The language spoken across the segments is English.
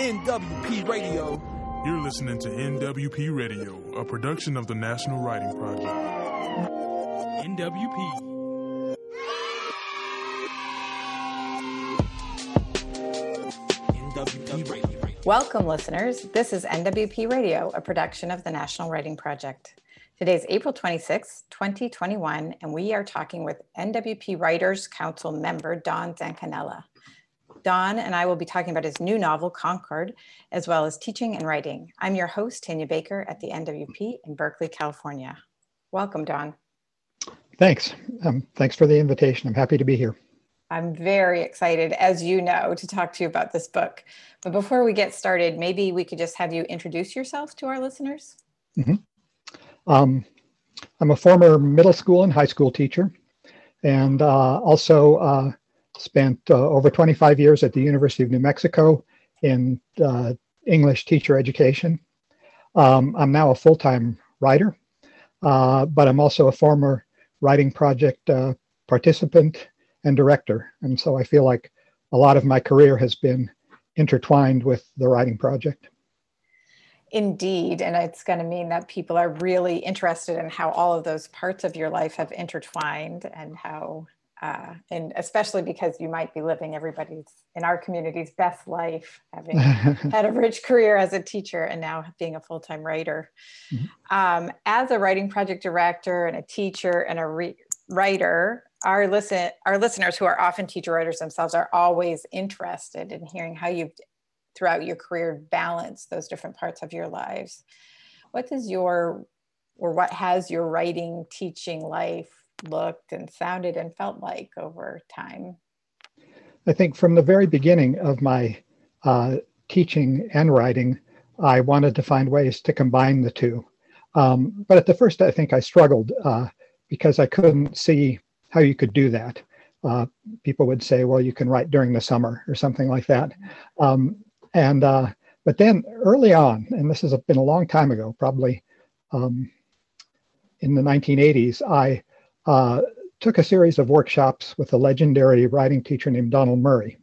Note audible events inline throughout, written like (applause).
NWP Radio. You're listening to NWP Radio, a production of the National Writing Project. NWP. NWP Radio. Welcome, listeners. This is NWP Radio, a production of the National Writing Project. Today is April 26, 2021, and we are talking with NWP Writers Council member Don Zancanella. Don and I will be talking about his new novel, Concord, as well as teaching and writing. I'm your host, Tanya Baker at the NWP in Berkeley, California. Welcome, Don. Thanks. Um, thanks for the invitation. I'm happy to be here. I'm very excited, as you know, to talk to you about this book. But before we get started, maybe we could just have you introduce yourself to our listeners. Mm-hmm. Um, I'm a former middle school and high school teacher, and uh, also uh, spent uh, over 25 years at the University of New Mexico in uh, English teacher education. Um, I'm now a full time writer, uh, but I'm also a former writing project uh, participant and director. And so I feel like a lot of my career has been intertwined with the writing project. Indeed. And it's going to mean that people are really interested in how all of those parts of your life have intertwined and how, uh, and especially because you might be living everybody's in our community's best life, having (laughs) had a rich career as a teacher and now being a full time writer. Mm-hmm. Um, as a writing project director and a teacher and a re- writer, our listen our listeners who are often teacher writers themselves are always interested in hearing how you've throughout your career balance those different parts of your lives what does your or what has your writing teaching life looked and sounded and felt like over time. I think from the very beginning of my uh, teaching and writing i wanted to find ways to combine the two. Um, but at the first i think i struggled uh, because i couldn't see how you could do that. Uh, people would say well you can write during the summer or something like that. Um, and uh, but then early on, and this has been a long time ago, probably um, in the 1980s, I uh, took a series of workshops with a legendary writing teacher named Donald Murray,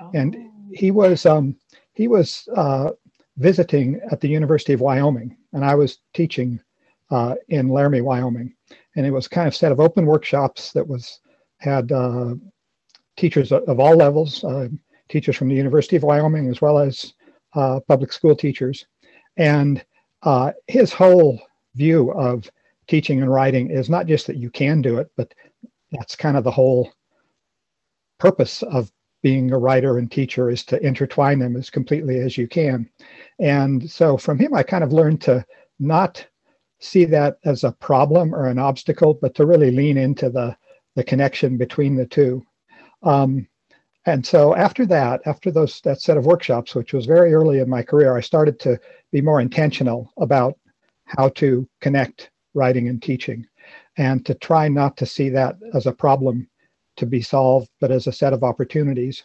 oh. and he was um, he was uh, visiting at the University of Wyoming, and I was teaching uh, in Laramie, Wyoming, and it was kind of set of open workshops that was had uh, teachers of, of all levels, uh, teachers from the University of Wyoming as well as uh, public school teachers. And uh, his whole view of teaching and writing is not just that you can do it, but that's kind of the whole purpose of being a writer and teacher is to intertwine them as completely as you can. And so from him, I kind of learned to not see that as a problem or an obstacle, but to really lean into the, the connection between the two. Um, and so after that after those that set of workshops which was very early in my career i started to be more intentional about how to connect writing and teaching and to try not to see that as a problem to be solved but as a set of opportunities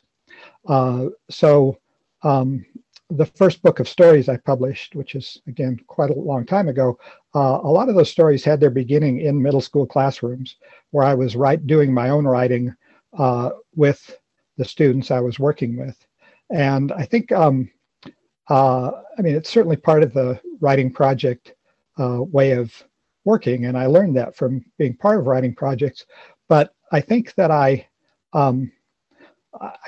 uh, so um, the first book of stories i published which is again quite a long time ago uh, a lot of those stories had their beginning in middle school classrooms where i was right doing my own writing uh, with the students I was working with. And I think, um, uh, I mean, it's certainly part of the writing project uh, way of working. And I learned that from being part of writing projects. But I think that I, um,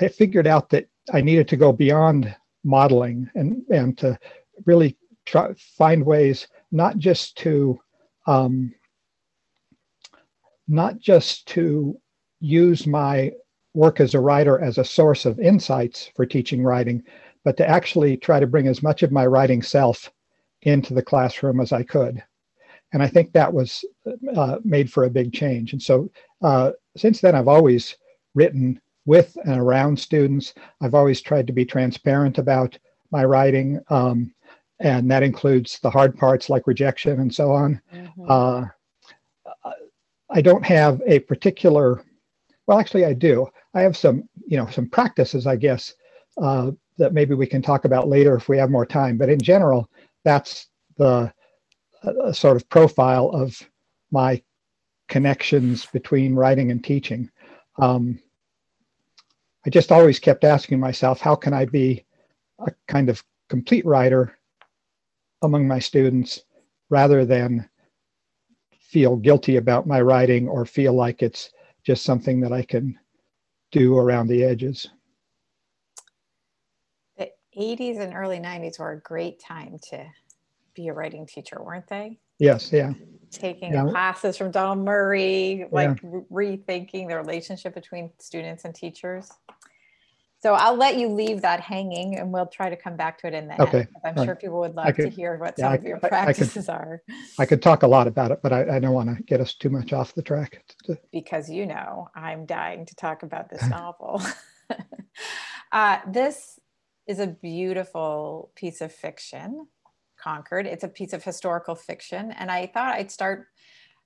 I figured out that I needed to go beyond modeling and, and to really try find ways not just to um, not just to use my work as a writer as a source of insights for teaching writing, but to actually try to bring as much of my writing self into the classroom as I could. And I think that was uh, made for a big change. And so uh, since then, I've always written with and around students. I've always tried to be transparent about my writing. Um, and that includes the hard parts like rejection and so on. Mm-hmm. Uh, I don't have a particular, well, actually, I do. I have some, you know, some practices, I guess, uh, that maybe we can talk about later if we have more time. But in general, that's the uh, sort of profile of my connections between writing and teaching. Um, I just always kept asking myself, how can I be a kind of complete writer among my students rather than feel guilty about my writing or feel like it's just something that I can do around the edges. The 80s and early 90s were a great time to be a writing teacher, weren't they? Yes, yeah. Taking Yeah. classes from Donald Murray, like re- rethinking the relationship between students and teachers. So I'll let you leave that hanging and we'll try to come back to it in the Okay, end. I'm all sure right. people would love I to hear what yeah, some I- of your I- I could- practices are I could talk a lot about it, but I, I don't want to get us too much off the track. because you know I'm dying to talk about this (laughs) novel. (laughs) uh, this is a beautiful piece of fiction, Concord. It's a piece of historical fiction. And I thought I'd start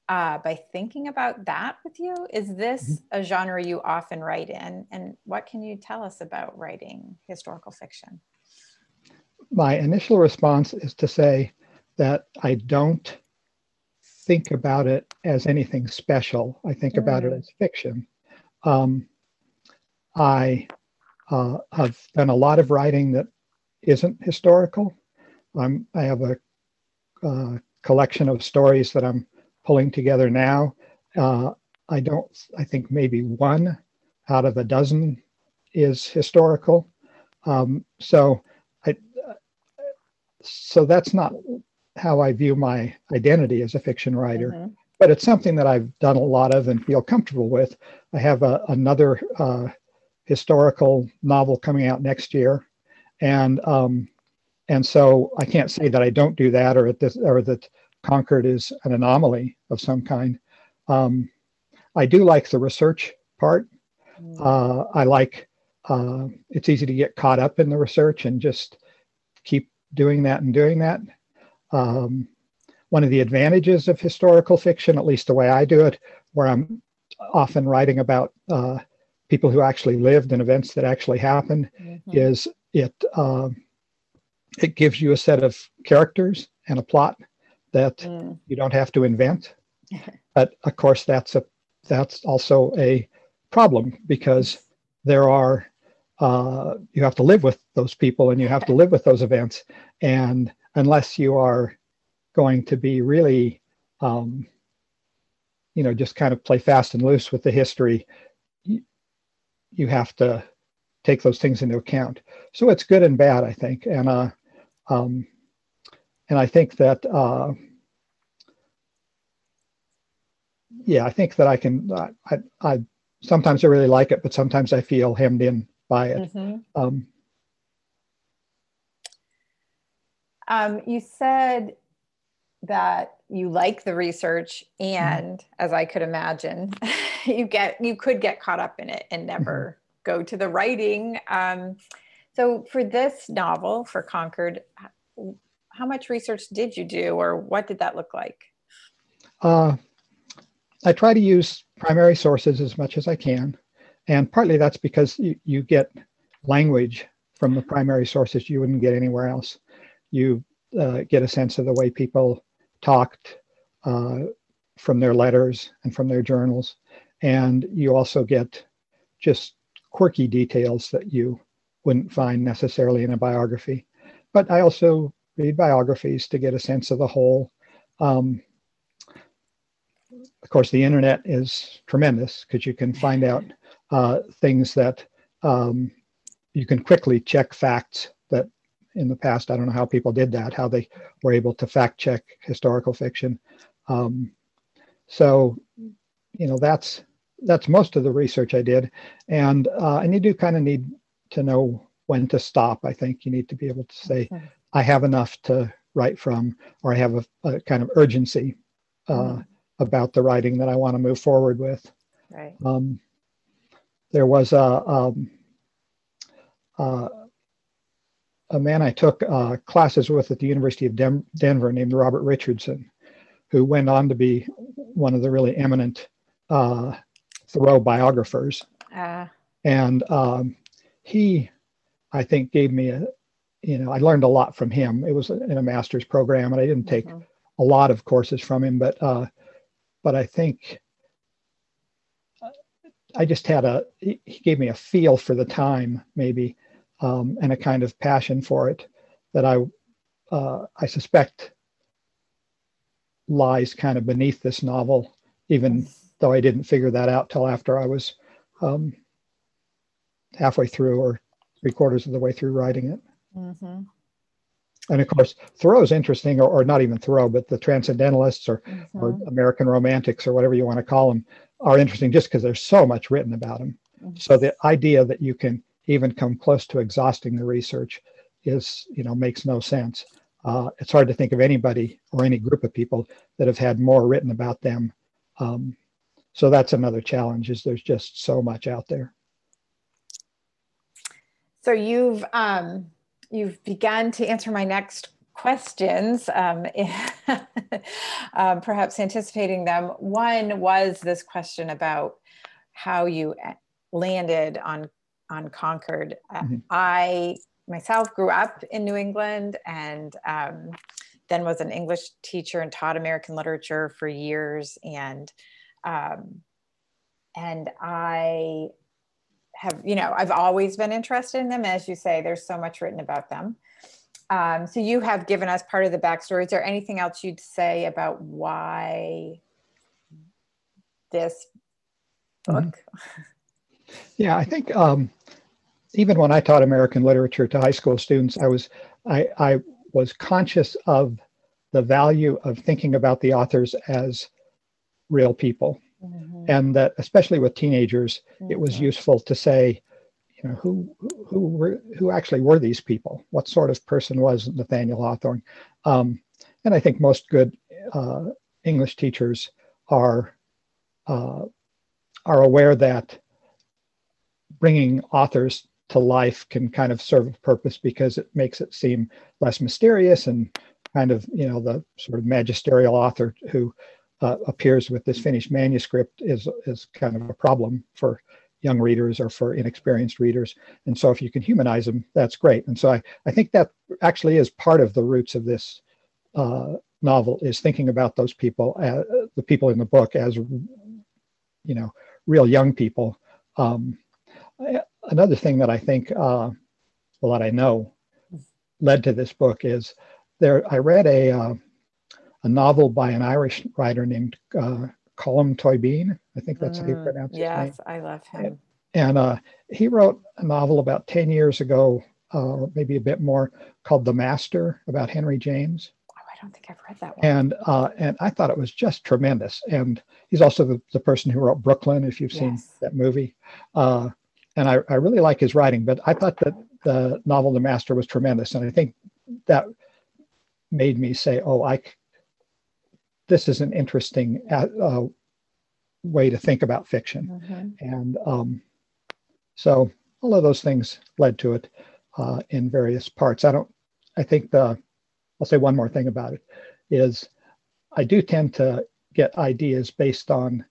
uh, by thinking about that with you. Is this a genre you often write in? And what can you tell us about writing historical fiction? My initial response is to say that I don't think about it as anything special. I think about it Mm. as fiction. Um, I uh, have done a lot of writing that isn't historical. I'm, I have a uh, collection of stories that I'm pulling together now. Uh, I don't, I think maybe one out of a dozen is historical. Um, so I, so that's not how I view my identity as a fiction writer Mhm. but it's something that I've done a lot of and feel comfortable with. I have a, another uh, historical novel coming out next year, and um, and so I can't say that I don't do that or this or that Concord is an anomaly of some kind. Um, I do like the research part. Mm. Uh, I like uh, it's easy to get caught up in the research and just keep doing that and doing that. Um, one of the advantages of historical fiction, at least the way I do it, where I'm often writing about uh, people who actually lived and events that actually happened, Mhm. is it um, it gives you a set of characters and a plot that Mm. you don't have to invent. but of course, that's a that's also a problem because there are uh, you have to live with those people and you have to live with those events, and unless you are going to be really, um, you know, just kind of play fast and loose with the history, you, you have to take those things into account. So it's good and bad, I think, and uh, um, and I think that. Uh, yeah, I think that I can. I, I sometimes I really like it, but sometimes I feel hemmed in by it. Mhm. Um, Um, you said that you like the research, and as I could imagine, (laughs) you get you could get caught up in it and never go to the writing. Um, so for this novel, for Concord, how much research did you do, or what did that look like? Uh, I try to use primary sources as much as I can, and partly that's because you, you get language from the primary sources you wouldn't get anywhere else. You uh, get a sense of the way people talked uh, from their letters and from their journals, and you also get just quirky details that you wouldn't find necessarily in a biography. But I also read biographies to get a sense of the whole. Um, of course, the internet is tremendous because you can find out uh, things that um, you can quickly check facts that in the past, I don't know how people did that, how they were able to fact check historical fiction. Um, so, you know, that's that's most of the research I did, and uh, and you do kind of need to know when to stop. I think you need to be able to say, Mhm. I have enough to write from, or I have a, a kind of urgency uh, Mhm. about the writing that I want to move forward with. Right. Um, there was a um, uh, a man I took uh, classes with at the University of Denver named Robert Richardson, who went on to be one of the really eminent uh, Thoreau biographers. Uh, And um, he, I think, gave me a, you know, I learned a lot from him. It was in a master's program, and I didn't take mhm. a lot of courses from him, but uh, but I think I just had a he he gave me a feel for the time maybe um, and a kind of passion for it that I uh, I suspect lies kind of beneath this novel, even though I didn't figure that out till after I was um, halfway through or three quarters of the way through writing it. Mm-hmm. And of course, Thoreau's interesting, or, or, not even Thoreau, but the Transcendentalists or, mm-hmm. or American Romantics or whatever you want to call them are interesting just because there's so much written about them. Mm-hmm. So the idea that you can even come close to exhausting the research is, you know, makes no sense. Uh, it's hard to think of anybody or any group of people that have had more written about them. Um, so that's another challenge is there's just so much out there. So you've um, you've begun to answer my next questions, um, (laughs) um, perhaps anticipating them. One was this question about how you landed on on Concord. Uh, mm-hmm. I myself grew up in New England and um, then was an English teacher and taught American literature for years and um, and I have, you know, I've always been interested in them. As you say, there's so much written about them. Um, so you have given us part of the backstory. Is there anything else you'd say about why this book? Mm-hmm. Yeah, I think um, even when I taught American literature to high school students, I was I, I was conscious of the value of thinking about the authors as real people mm-hmm. and that especially with teenagers mm-hmm. it was mm-hmm. useful to say you know who who were who actually were these people what sort of person was nathaniel hawthorne um, and i think most good uh, english teachers are uh, are aware that bringing authors to life can kind of serve a purpose because it makes it seem less mysterious and kind of you know the sort of magisterial author who uh, appears with this finished manuscript is is kind of a problem for young readers or for inexperienced readers. And so if you can humanize them, that's great. And so I, I think that actually is part of the roots of this uh, novel is thinking about those people, uh, the people in the book as, you know, real young people. Um, another thing that I think, uh, well, that I know led to this book is there, I read a, uh, a novel by an Irish writer named uh, Colm Tóibín. I think that's mm, how you mm, pronounce name. Yes, I love him. And, and uh, he wrote a novel about 10 years ago, uh, or maybe a bit more, called The Master about Henry James. Oh, I don't think I've read that one. And uh, and I thought it was just tremendous. And he's also the, the person who wrote Brooklyn, if you've seen yes. that movie. Uh, and I, I really like his writing, but I thought that the novel The Master was tremendous. And I think that made me say, oh, I this is an interesting uh, uh, way to think about fiction. Mm-hmm. And um, so all of those things led to it uh, in various parts. I don't, I think the, I'll say one more thing about it is I do tend to get ideas based on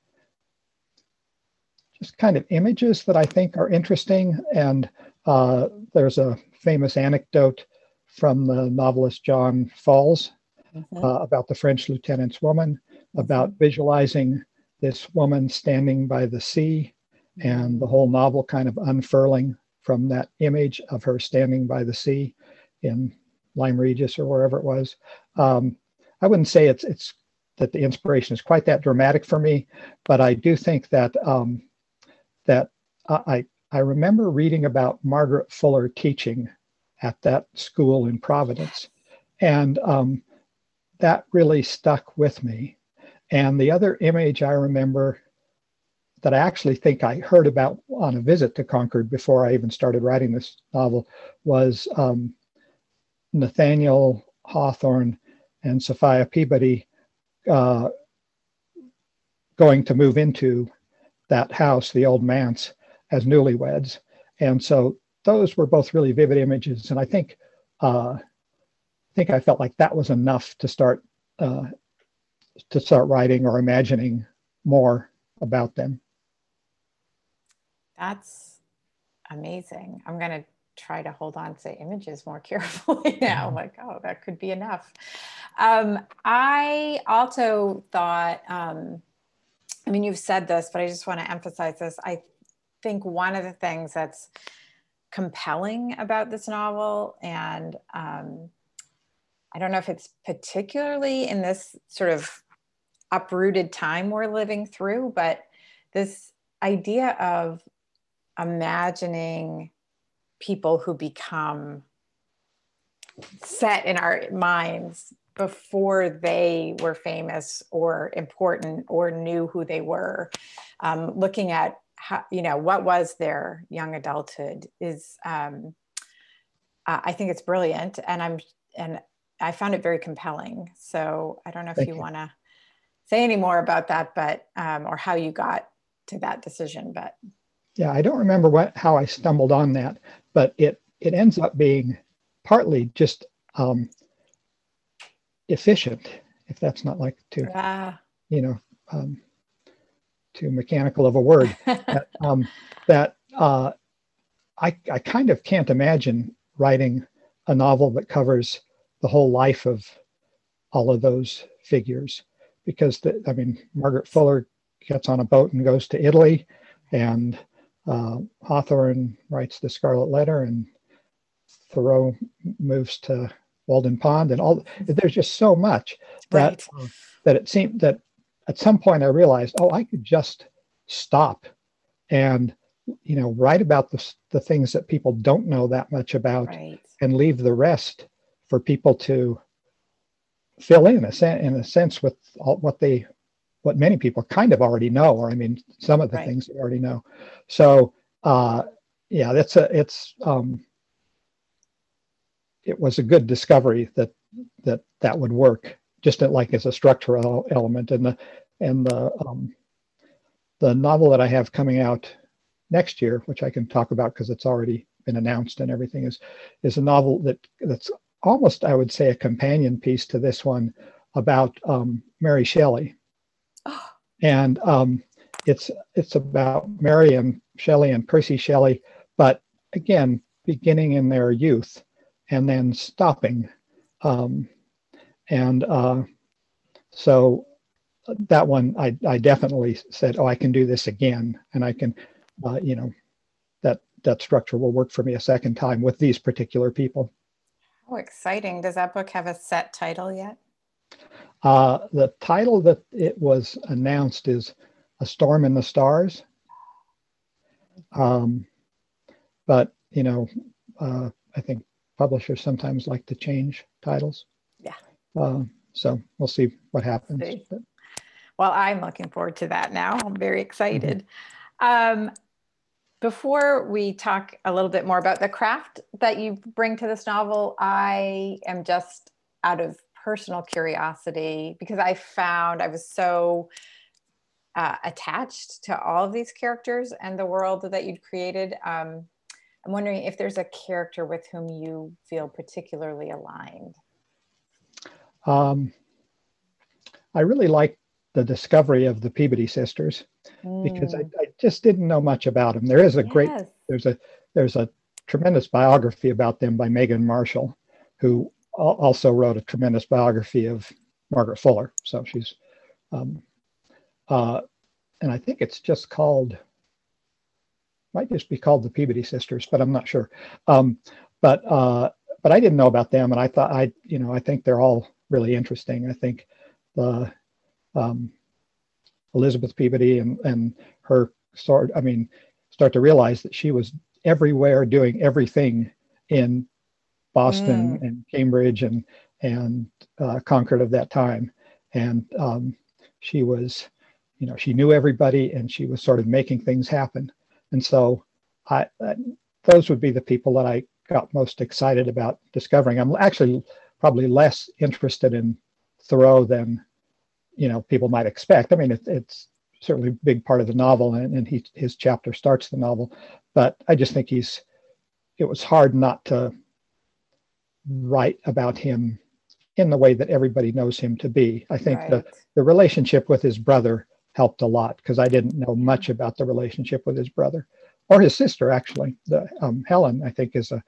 just kind of images that I think are interesting. And uh, there's a famous anecdote from the novelist John Fowles mm-hmm. uh, about the French lieutenant's woman, about mm-hmm. visualizing this woman standing by the sea, and the whole novel kind of unfurling from that image of her standing by the sea in Lyme Regis or wherever it was. Um, I wouldn't say it's it's that the inspiration is quite that dramatic for me, but I do think that um, that I I remember reading about Margaret Fuller teaching at that school in Providence, and um, that really stuck with me. And the other image I remember that I actually think I heard about on a visit to Concord before I even started writing this novel was um, Nathaniel Hawthorne and Sophia Peabody uh, going to move into that house, the old manse, as newlyweds. And so those were both really vivid images. And I think uh, think I felt like that was enough to start uh, to start writing or imagining more about them. That's amazing. I'm going to try to hold on to images more (laughs) carefully now. Mm-hmm. Like, oh, that could be enough. Um, I also thought, um, I mean, you've said this, but I just want to emphasize this. I think one of the things that's compelling about this novel. And um, I don't know if it's particularly in this sort of uprooted time we're living through, but this idea of imagining people who become set in our minds before they were famous or important or knew who they were um, looking at how you know what was their young adulthood is um, uh, i think it's brilliant. And i'm and i found it very compelling so i don't know if Thank you, you. want to say any more about that but um, or how you got to that decision but Yeah, I don't remember what how I stumbled on that, but it it ends up being partly just um, efficient, if that's not like too ah, you know um, too mechanical of a word. (laughs) that um, that uh, I I kind of can't imagine writing a novel that covers the whole life of all of those figures, because the, I mean Margaret Fuller gets on a boat and goes to Italy, and uh, Hawthorne writes the Scarlet Letter, and Thoreau moves to Walden Pond, and all. There's just so much that right that it seemed that at some point I realized, oh, I could just stop and you know write about the the things that people don't know that much about, right and leave the rest for people to fill in a sen- in a sense with all, what they what many people kind of already know, or I mean, some of the Right. things they already know. So uh, yeah, that's a it's um, it was a good discovery that that that would work just like as a structural element and the and the um, the novel that I have coming out next year, which I can talk about because it's already been announced and everything, is is a novel that that's almost I would say a companion piece to this one about um, Mary Shelley, oh, (gasps) and um, it's it's about Mary and Shelley and Percy Shelley, but again beginning in their youth and then stopping, um, and uh, so that one I, I definitely said, oh, I can do this again, and I can, uh, you know, that that structure will work for me a second time with these particular people. How exciting does that book have a set title yet Uh, the title that it was announced is "A Storm in the Stars," um, but you know, uh, I think publishers sometimes like to change titles. Yeah. Uh, so we'll see what happens. See. Well, I'm looking forward to that now. I'm very Mm-hmm. excited. Um, before we talk a little bit more about the craft that you bring to this novel, I am just out of personal curiosity because I found I was so uh, attached to all of these characters and the world that you'd created. Um, I'm wondering if there's a character with whom you feel particularly aligned. um, I really like the discovery of the Peabody sisters because I, Mm, I just didn't know much about them. There is a great there's a there's a tremendous biography about them by Megan Marshall, who al- also wrote a tremendous biography of Margaret Fuller. So she's, um, uh, and I think it's just called, might just be called the Peabody Sisters, but I'm not sure. Um, but uh, but I didn't know about them, and I thought I you know I think they're all really interesting. I think the um, Elizabeth Peabody and and her sort I mean start to realize that she was everywhere doing everything in Boston and Cambridge and and uh, Concord of that time, and um, she was, you know, she knew everybody and she was sort of making things happen. And so, I uh, those would be the people that I got most excited about discovering. I'm actually probably less interested in Thoreau than you know people might expect. I mean, it, it's certainly a big part of the novel, and, and he his chapter starts the novel. But I just think he's. It was hard not to write about him in the way that everybody knows him to be. I think the Right. the relationship with his brother helped a lot because I didn't know much about the relationship with his brother or his sister. Actually, the um, Helen I think is a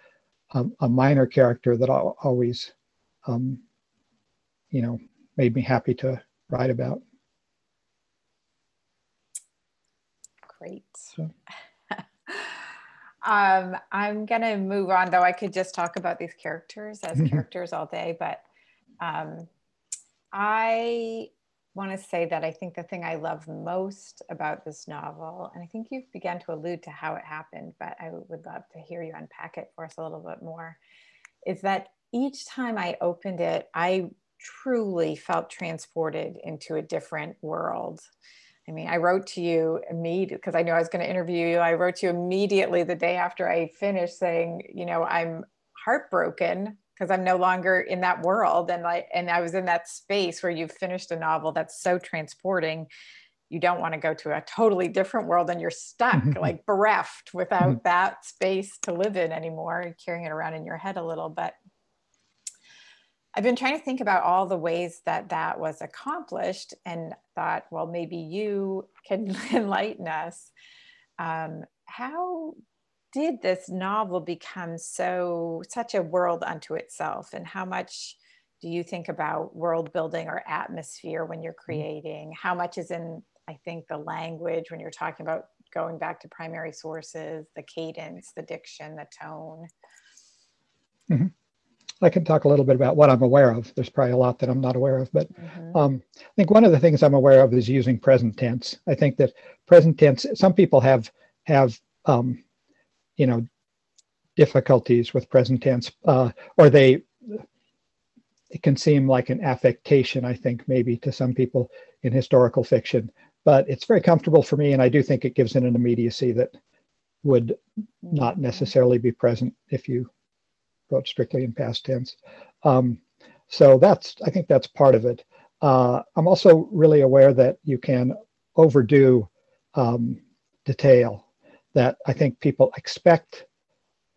a, a minor character that al- always, um, you know, made me happy to write about. Great. So- (laughs) Um, I'm gonna move on, though. I could just talk about these characters as Mhm. characters all day, but um, I want to say that I think the thing I love most about this novel, and I think you've begun to allude to how it happened, but I would love to hear you unpack it for us a little bit more, is that each time I opened it, I truly felt transported into a different world. I mean, I wrote to you immediately because I knew I was going to interview you. I wrote to you immediately the day after I finished saying, you know, I'm heartbroken because I'm no longer in that world. And like, and I was in that space where you've finished a novel that's so transporting. You don't want to go to a totally different world and you're stuck, (laughs) like bereft without mm-hmm. that space to live in anymore, carrying it around in your head a little. But I've been trying to think about all the ways that that was accomplished and thought, well, maybe you can (laughs) enlighten us. Um, how did this novel become so such a world unto itself? And how much do you think about world building or atmosphere when you're creating? How much is in i think the language when you're talking about going back to primary sources the cadence the diction the tone I can talk a little bit about what I'm aware of. There's probably a lot that I'm not aware of, but Mhm. um, I think one of the things I'm aware of is using present tense. I think that present tense. Some people have have um, you know difficulties with present tense, uh, or they it can seem like an affectation. I think maybe to some people in historical fiction, but it's very comfortable for me, and I do think it gives it an immediacy that would not Mhm. necessarily be present if you wrote strictly in past tense. Um, so that's, I think that's part of it. Uh, I'm also really aware that you can overdo um, detail that I think people expect.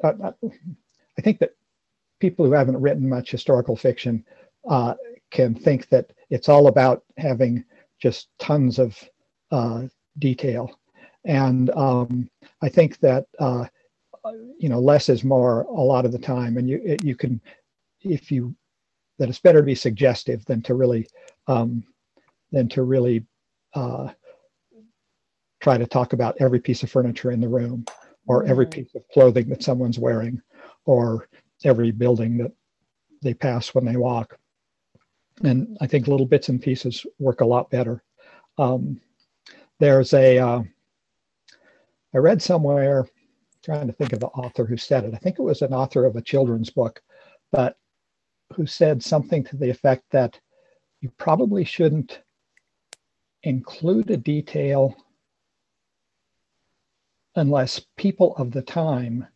Uh, uh, I think that people who haven't written much historical fiction uh, can think that it's all about having just tons of uh, detail. And um, I think that uh, you know less is more a lot of the time. And you it- you can if you that it's better to be suggestive than to really um, than to really uh, try to talk about every piece of furniture in the room or every piece of clothing that someone's wearing or every building that they pass when they walk. And i think little bits and pieces work a lot better. Um, there's a uh, i read somewhere trying to think of the author who said it. I think it was an author of a children's book, but who said something to the effect that you probably shouldn't include a detail unless people of the time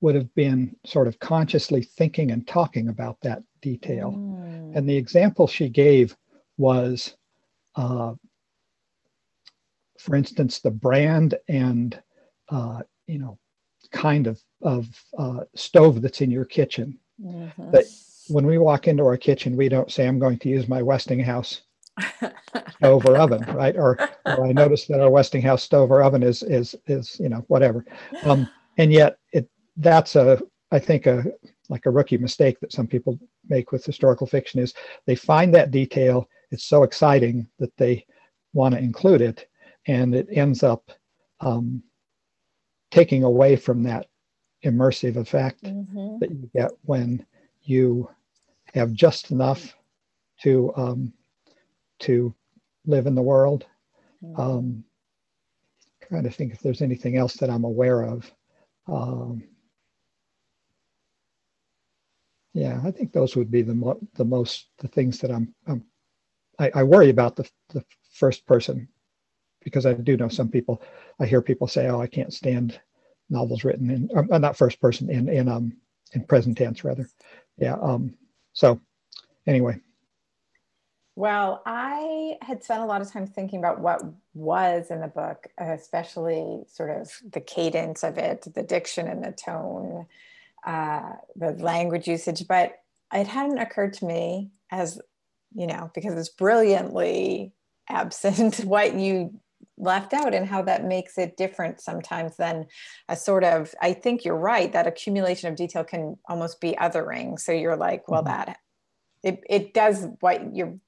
would have been sort of consciously thinking and talking about that detail. Mm. And the example she gave was, uh, for instance, the brand and uh, you know kind of of uh, stove that's in your kitchen. Mhm. But when we walk into our kitchen, we don't say, "I'm going to use my Westinghouse (laughs) stove or oven," right? Or, or I noticed that our Westinghouse stove or oven is is is you know whatever. Um, and yet it that's a I think a like a rookie mistake that some people make with historical fiction is they find that detail. It's so exciting that they want to include it, and it ends up um, taking away from that immersive effect Mhm. that you get when you have just enough to um, to live in the world. Mhm. Um, trying to think if there's anything else that I'm aware of. Um, yeah, I think those would be the mo- the most the things that I'm, I'm I, I worry about the the first person because I do know some people. I hear people say, "Oh, I can't stand novels written in uh, not first person in in um in present tense rather." Yeah. Um. So anyway, Well, I had spent a lot of time thinking about what was in the book, especially sort of the cadence of it, the diction and the tone, uh, the language usage. But it hadn't occurred to me as, you know, because it's brilliantly absent (laughs) what you left out and how that makes it different sometimes than a sort of, I think you're right, that accumulation of detail can almost be othering. So you're like, well, Mhm. that it, it does what you're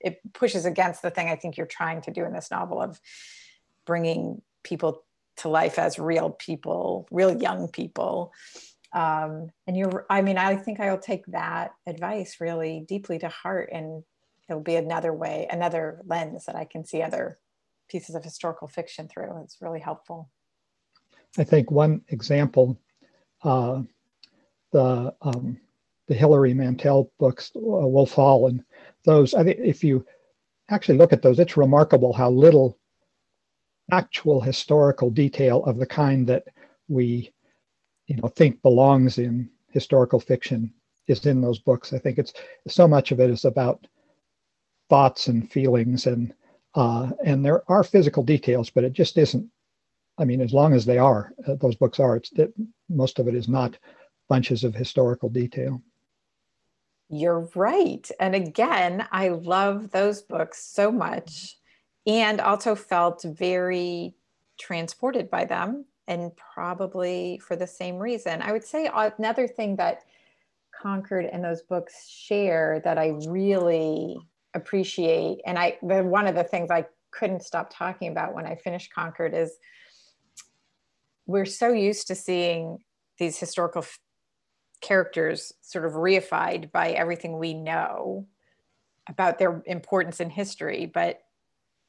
it pushes against the thing I think you're trying to do in this novel of bringing people to life as real people, real young people. Um, and you're, I mean, I think I'll take that advice really deeply to heart, and it'll be another way, another lens that I can see other pieces of historical fiction through. It's really helpful. I think one example, uh, the um, the Hilary Mantel books, uh, Wolf Hall, and those. I think if you actually look at those, it's remarkable how little actual historical detail of the kind that we you know think belongs in historical fiction is in those books i think it's so much of it is about thoughts and feelings and uh, and there are physical details but it just isn't i mean as long as they are uh, those books are it's that most of it is not bunches of historical detail you're right and again i love those books so much and also felt very transported by them and probably for the same reason. I would say another thing that Concord and those books share that I really appreciate, and I the, one of the things I couldn't stop talking about when I finished Concord is we're so used to seeing these historical f- characters sort of reified by everything we know about their importance in history, but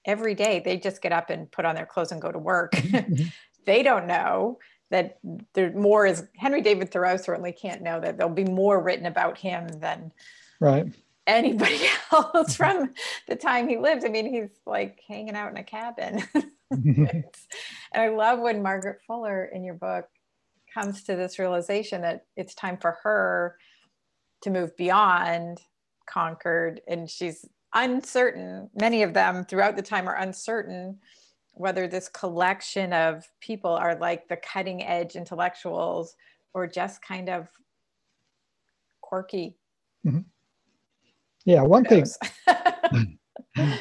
every day they just get up and put on their clothes and go to work. Mm-hmm. (laughs) (laughs) they don't know that there more is Henry David Thoreau certainly can't know that there'll be more written about him than right anybody (laughs) else from the time he lived. I mean, he's like hanging out in a cabin. (laughs) (laughs) and I love when Margaret Fuller in your book comes to this realization that it's time for her to move beyond Concord and she's uncertain many of them throughout the time are uncertain whether this collection of people are like the cutting edge intellectuals or just kind of quirky. Mm-hmm. Yeah, one thing. (laughs)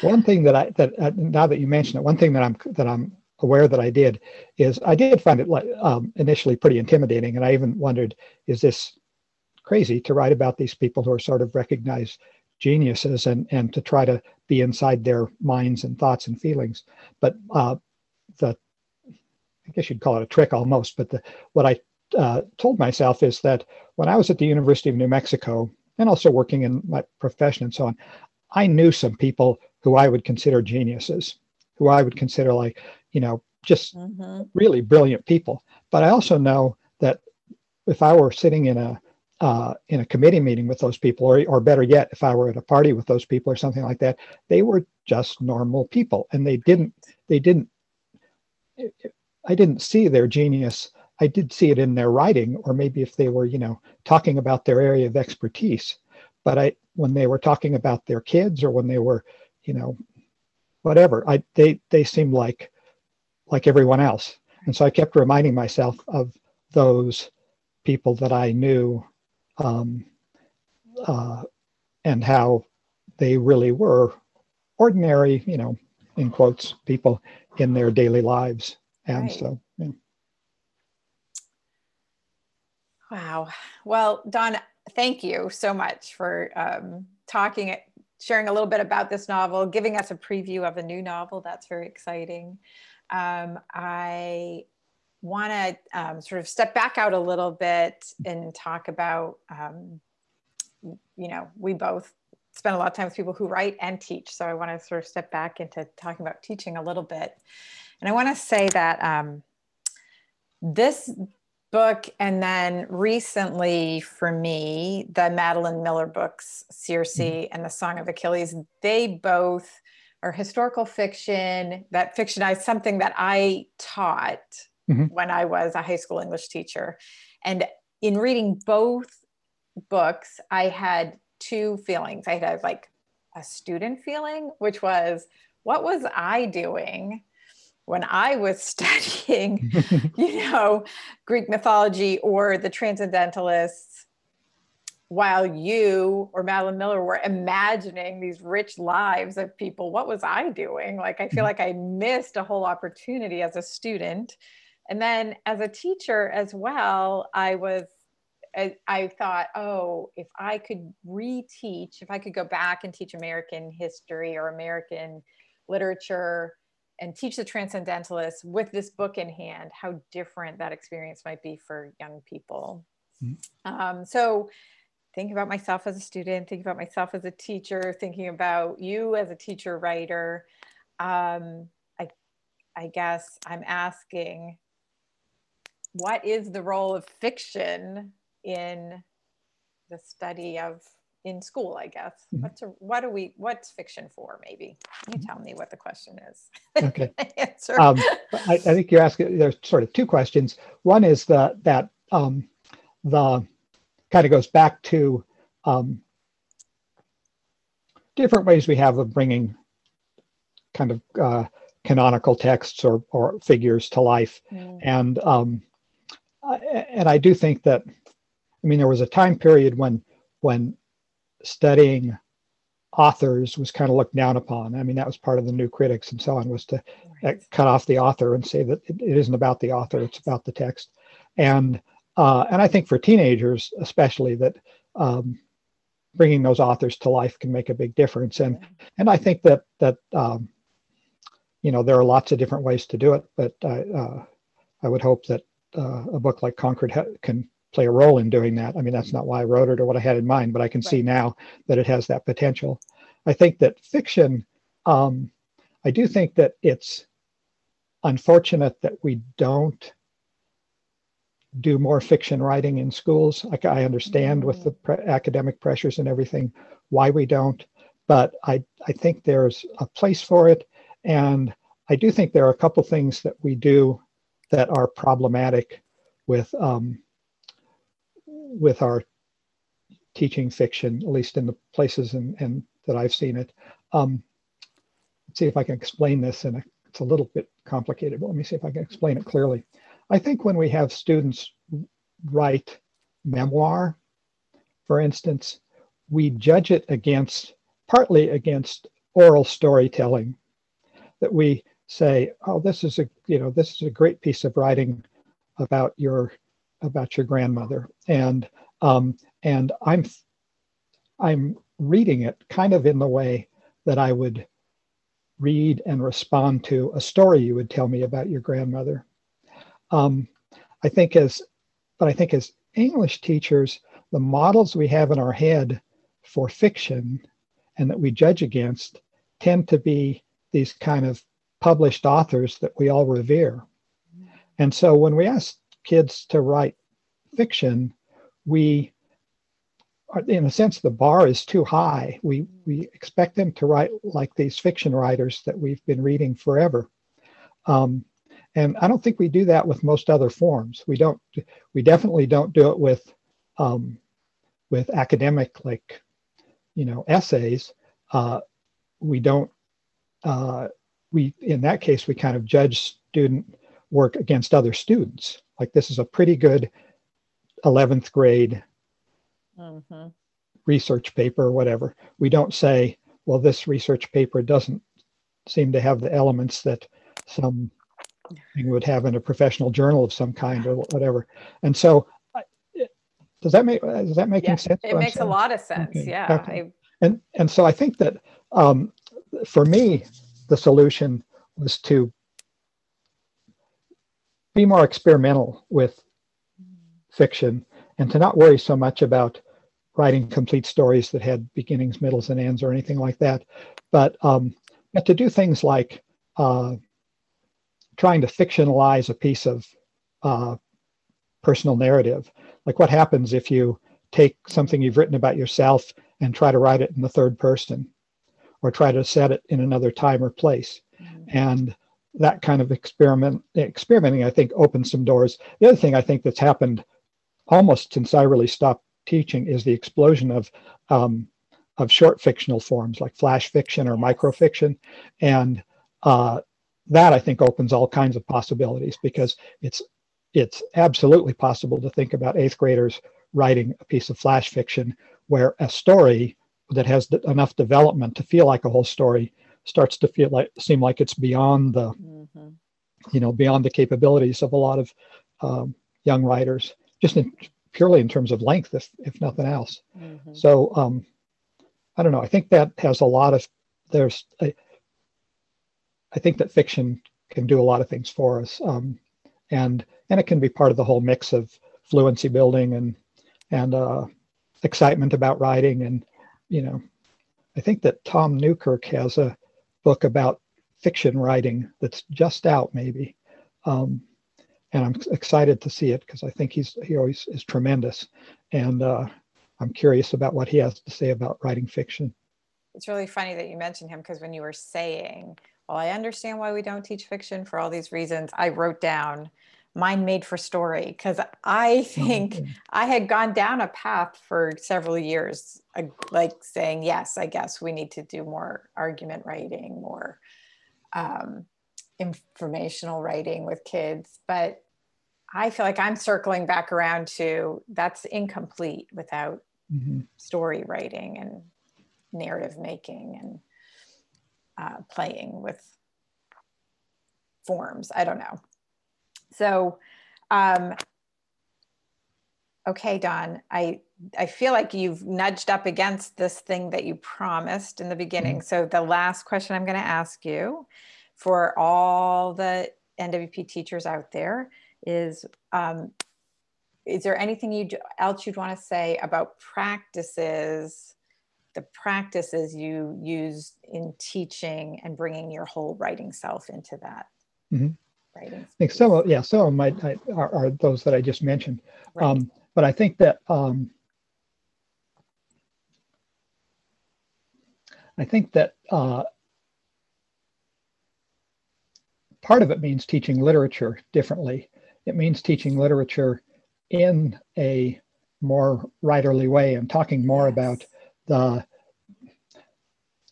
one thing that I that uh, now that you mention it, one thing that I'm that I'm aware that I did is I did find it like um, initially pretty intimidating, and I even wondered, is this crazy to write about these people who are sort of recognized geniuses and and to try to be inside their minds and thoughts and feelings. But uh, the I guess you'd call it a trick almost. But the, what I uh, told myself is that when I was at the University of New Mexico and also working in my profession and so on, I knew some people who I would consider geniuses, who I would consider like, you know, just mm-hmm. really brilliant people. But I also know that if I were sitting in a uh, in a committee meeting with those people, or, or better yet, if I were at a party with those people or something like that, they were just normal people, and they didn't they didn't. I didn't see their genius. I did see it in their writing, or maybe if they were, you know, talking about their area of expertise. But I, when they were talking about their kids, or when they were, you know, whatever, I they they seemed like like everyone else, and so I kept reminding myself of those people that I knew um, uh, and how they really were ordinary, you know, in quotes, people in their daily lives. And right. so, yeah. Wow. Well, Don, thank you so much for um, talking, sharing a little bit about this novel, giving us a preview of a new novel. That's very exciting. Um, I want to um, sort of step back out a little bit and talk about, um, you know, we both spend a lot of time with people who write and teach. So I want to sort of step back into talking about teaching a little bit. And I want to say that um, this book, and then recently for me, the Madeline Miller books, Circe mm-hmm. and The Song of Achilles, they both are historical fiction that fictionized something that I taught mm-hmm. when I was a high school English teacher. And in reading both books, I had two feelings. I had like a student feeling, which was, what was I doing when I was (laughs) studying, (laughs) you know, Greek mythology or the Transcendentalists, while you or Madeline Miller were imagining these rich lives of people? What was I doing? Like, I feel mm-hmm. like I missed a whole opportunity as a student and then as a teacher as well, I was I, I, thought, oh, if I could reteach, if I could go back and teach American history or American literature and teach the transcendentalists with this book in hand, how different that experience might be for young people. Mm-hmm. Um, so think about myself as a student, think about myself as a teacher, thinking about you as a teacher writer. Um, I, I guess I'm asking, what is the role of fiction in the study of in school i guess. Mm-hmm. what's a, what do we what's fiction for maybe? You tell me what the question is. Okay. (laughs) Answer. Um, I, I, think you're asking there's sort of two questions. One is the that um, the kind of goes back to um, different ways we have of bringing kind of uh, canonical texts or, or figures to life. Mm. and um, and I do think that I mean there was a time period when when studying authors was kind of looked down upon. I mean, that was part of the new critics and so on was to right. cut off the author and say that it, it isn't about the author, it's about the text. And uh, and I think for teenagers, especially, that um, bringing those authors to life can make a big difference. And yeah. and I think that that um, you know there are lots of different ways to do it, but I uh, I would hope that uh, a book like Concord can play a role in doing that. I mean, that's not why I wrote it or what I had in mind, but I can right. see now that it has that potential. I think that fiction, um, I do think that it's unfortunate that we don't do more fiction writing in schools. Like I understand mm-hmm. with the pre- academic pressures and everything why we don't, but I, I think there's a place for it. And I do think there are a couple things that we do that are problematic with um, with our teaching fiction, at least in the places and, and that I've seen it. Um, let's see if I can explain this, and it's a little bit complicated, but let me see if I can explain it clearly. I think when we have students write memoir, for instance, we judge it against partly against oral storytelling. That we say, "Oh, this is a you know this is a great piece of writing about your about your grandmother, and um, and I'm I'm reading it kind of in the way that I would read and respond to a story you would tell me about your grandmother. Um, I think as, but I think as English teachers, the models we have in our head for fiction and that we judge against tend to be these kind of published authors that we all revere. And so when we ask kids to write fiction, we are, in a sense the bar is too high. We we expect them to write like these fiction writers that we've been reading forever. Um, and I don't think we do that with most other forms. We don't. We definitely don't do it with um, with academic like you know essays. Uh, we don't. Uh, we in that case we kind of judge student work against other students. Like this is a pretty good 11th grade mm-hmm. research paper or whatever. We don't say, well, this research paper doesn't seem to have the elements that some would have in a professional journal of some kind or whatever. And so, does that make does that make yeah, sense? It makes a lot of sense. Okay. Yeah. Okay. And and so I think that um, for me, the solution was to be more experimental with fiction and to not worry so much about writing complete stories that had beginnings, middles, and ends or anything like that, but um, but to do things like uh, trying to fictionalize a piece of uh, personal narrative. Like what happens if you take something you've written about yourself and try to write it in the third person, or try to set it in another time or place, mm-hmm. and that kind of experiment experimenting, I think, opens some doors. The other thing I think that's happened almost since I really stopped teaching is the explosion of um, of short fictional forms like flash fiction or microfiction, and uh, that I think opens all kinds of possibilities because it's it's absolutely possible to think about eighth graders writing a piece of flash fiction where a story that has enough development to feel like a whole story starts to feel like seem like it's beyond the mm-hmm. you know beyond the capabilities of a lot of um, young writers just in, purely in terms of length, if, if nothing else. Mm-hmm. So um, I don't know. I think that has a lot of there's. A, I think that fiction can do a lot of things for us, um, and and it can be part of the whole mix of fluency building and and uh, excitement about writing. And you know, I think that Tom Newkirk has a book about fiction writing that's just out, maybe. Um, and I'm excited to see it because I think he's he always is tremendous, and uh, I'm curious about what he has to say about writing fiction. It's really funny that you mentioned him because when you were saying, "Well, I understand why we don't teach fiction for all these reasons," I wrote down mind made for story because I think mm-hmm. I had gone down a path for several years, like saying, "Yes, I guess we need to do more argument writing, more." Um, informational writing with kids but I feel like I'm circling back around to that's incomplete without mm-hmm. story writing and narrative making and uh, playing with forms. I don't know. So, um, okay, Don, I I feel like you've nudged up against this thing that you promised in the beginning. Mm-hmm. So the last question I'm going to ask you for all the NWP teachers out there is um, is there anything you else you'd want to say about practices the practices you use in teaching and bringing your whole writing self into that mm-hmm. Writing I think some of yeah some of my are, are those that I just mentioned right. um, but I think that um, I think that uh, part of it means teaching literature differently it means teaching literature in a more writerly way and talking more yes. about the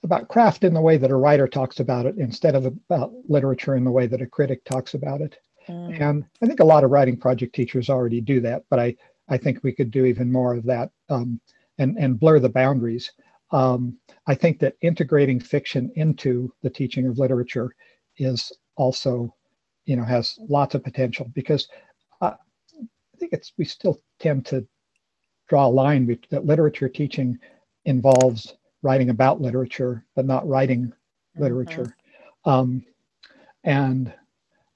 about craft in the way that a writer talks about it instead of about literature in the way that a critic talks about it. Mm. And I think a lot of writing project teachers already do that, but I, I think we could do even more of that um, and, and blur the boundaries. Um, I think that integrating fiction into the teaching of literature is also you know has lots of potential because uh, I think it's we still tend to draw a line that literature teaching involves writing about literature but not writing mm-hmm. literature um, and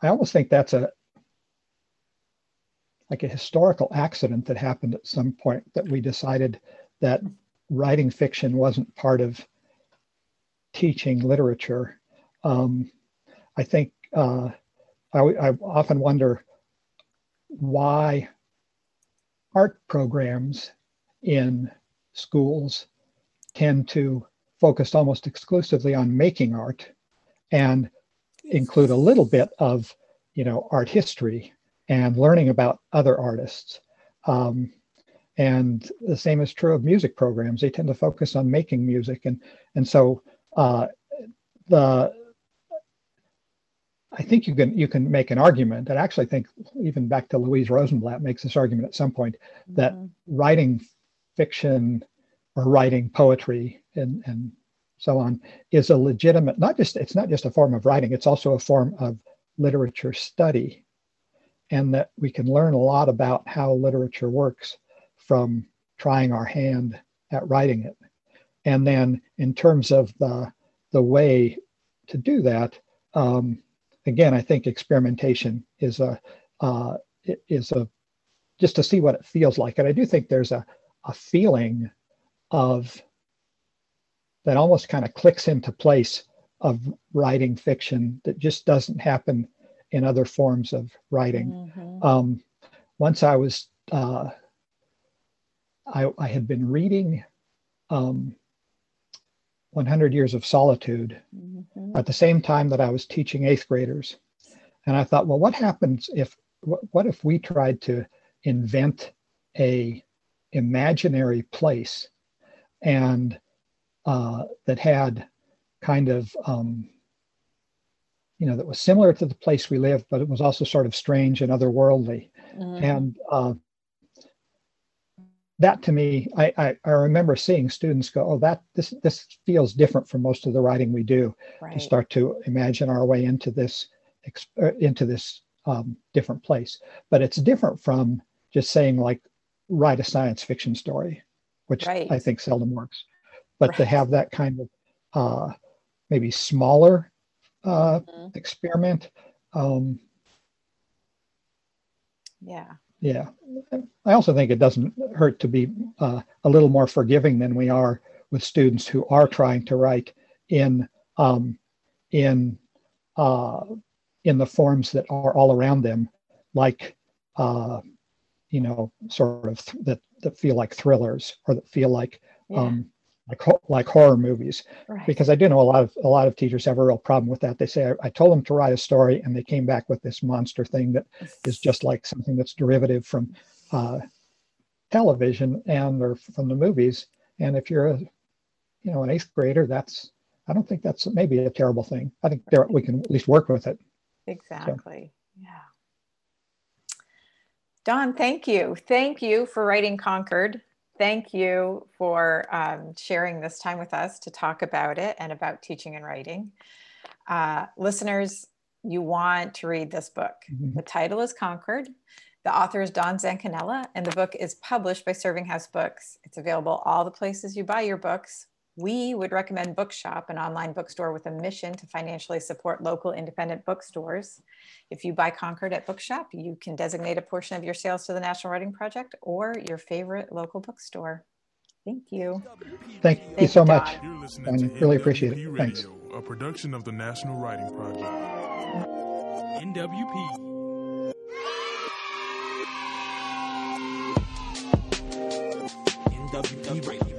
I almost think that's a like a historical accident that happened at some point that we decided that writing fiction wasn't part of teaching literature. Um, I think uh, I, I often wonder why art programs in schools tend to focus almost exclusively on making art and include a little bit of you know art history and learning about other artists. Um, and the same is true of music programs. They tend to focus on making music. And and so uh, the I think you can you can make an argument, and actually think even back to Louise Rosenblatt makes this argument at some point that mm-hmm. writing fiction or writing poetry and and so on is a legitimate not just it's not just a form of writing it's also a form of literature study. And that we can learn a lot about how literature works from trying our hand at writing it. And then in terms of the the way to do that um, again, I think experimentation is a uh, is a just to see what it feels like, and I do think there's a a feeling of that almost kind of clicks into place of writing fiction that just doesn't happen in other forms of writing. Mm-hmm. Um, once I was uh, I, I, had been reading um, 100 Years of Solitude mm-hmm. at the same time that I was teaching eighth graders. And I thought, well, what happens if, what if we tried to invent a imaginary place and uh, that had kind of, um, you know, that was similar to the place we live, but it was also sort of strange and otherworldly. Mm-hmm. And uh, that to me, I, I, I, remember seeing students go, "Oh, that this this feels different from most of the writing we do." Right. To start to imagine our way into this uh, into this um, different place, but it's different from just saying like write a science fiction story, which right. I think seldom works. But right. to have that kind of uh, maybe smaller uh, Mhm. experiment. Um, Yeah. yeah, I also think it doesn't hurt to be uh, a little more forgiving than we are with students who are trying to write in um, in uh, in the forms that are all around them, like uh, you know, sort of th- that that feel like thrillers or that feel like Yeah. um, like ho- like horror movies. right. Because I do know a lot of a lot of teachers have a real problem with that. They say I, I told them to write a story, and they came back with this monster thing that is just like something that's derivative from uh, television and or from the movies. And if you're a you know an eighth grader, that's I don't think that's maybe a terrible thing. I think there we can at least work with it. Exactly. Yeah. Don, thank you. Thank you for writing Concord. Thank you for um, sharing this time with us to talk about it and about teaching and writing. Uh, listeners, you want to read this book. Mhm. The title is Concord. The author is Don Zancanella, and the book is published by Serving House Books. It's available all the places you buy your books. We would recommend Bookshop, an online bookstore with a mission to financially support local independent bookstores. If you buy Concord at Bookshop, you can designate a portion of your sales to the National Writing Project or your favorite local bookstore. Thank you. Thank you Thank so you, much. Don. You're I to really appreciate it. NWP Thanks. A production of the National Writing Project. NWP. NWP Radio.